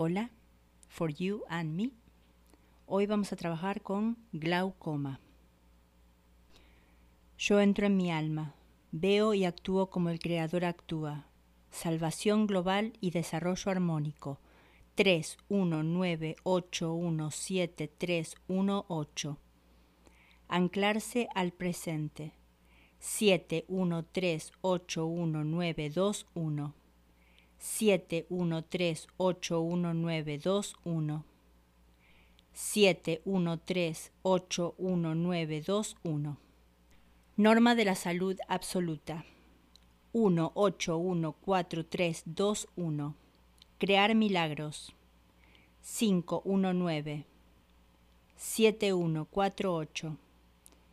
Hola, for you and me. Hoy vamos a trabajar con glaucoma. Yo entro en mi alma, veo y actúo como el Creador actúa. Salvación global y desarrollo armónico. 3, 1, 9, 8, 1, 7, 3, 1, 8. Anclarse al presente. 7, 1, 3, 8, 1, 9, 2, 1. 7 1 3 8 1 9 2 1 7 1 3 8 1 9 2 1 Norma de la salud absoluta. 1 8 1 4 3 2 1 Crear milagros. 5 1 9 7 1 4 8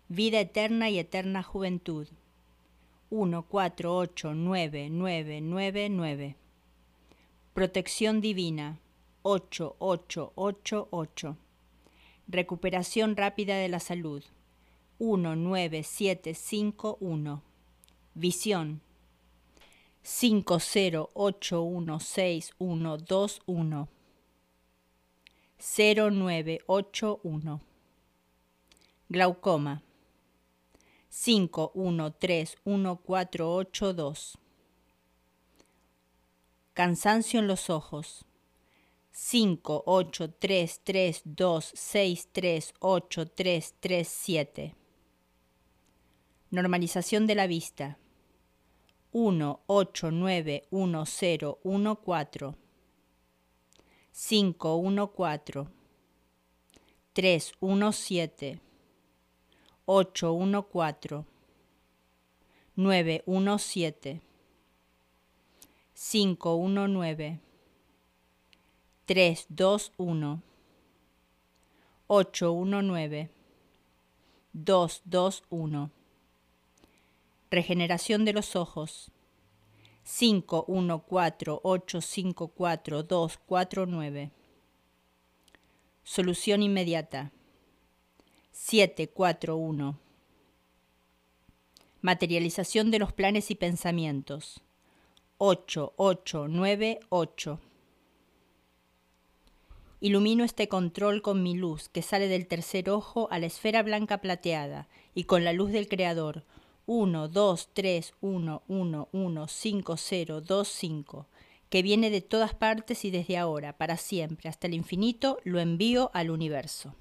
Vida eterna y eterna juventud. 1 4 8 9 9 9 9 Protección divina 8888. Recuperación rápida de la salud 19751. Visión 50816121 0981. Glaucoma 51314882 Cansancio en los ojos. 5, 8, 3, 3, 2, 6, 3, 8, 3, 3, 7. Normalización de la vista. 1, 8, 9, 1, 0, 1, 4. 5, 1, 4. 3, 1, 7. 8, 1, 4. 9, 1, 7. 519 321 819 221 Regeneración de los ojos 5148542249 Solución inmediata 741 Materialización de los planes y pensamientos 8898. Ilumino este control con mi luz que sale del tercer ojo a la esfera blanca plateada y con la luz del Creador 1, 2, 3, 1, 1, 1, 5, 0, 2, 5, que viene de todas partes y desde ahora, para siempre, hasta el infinito, lo envío al universo.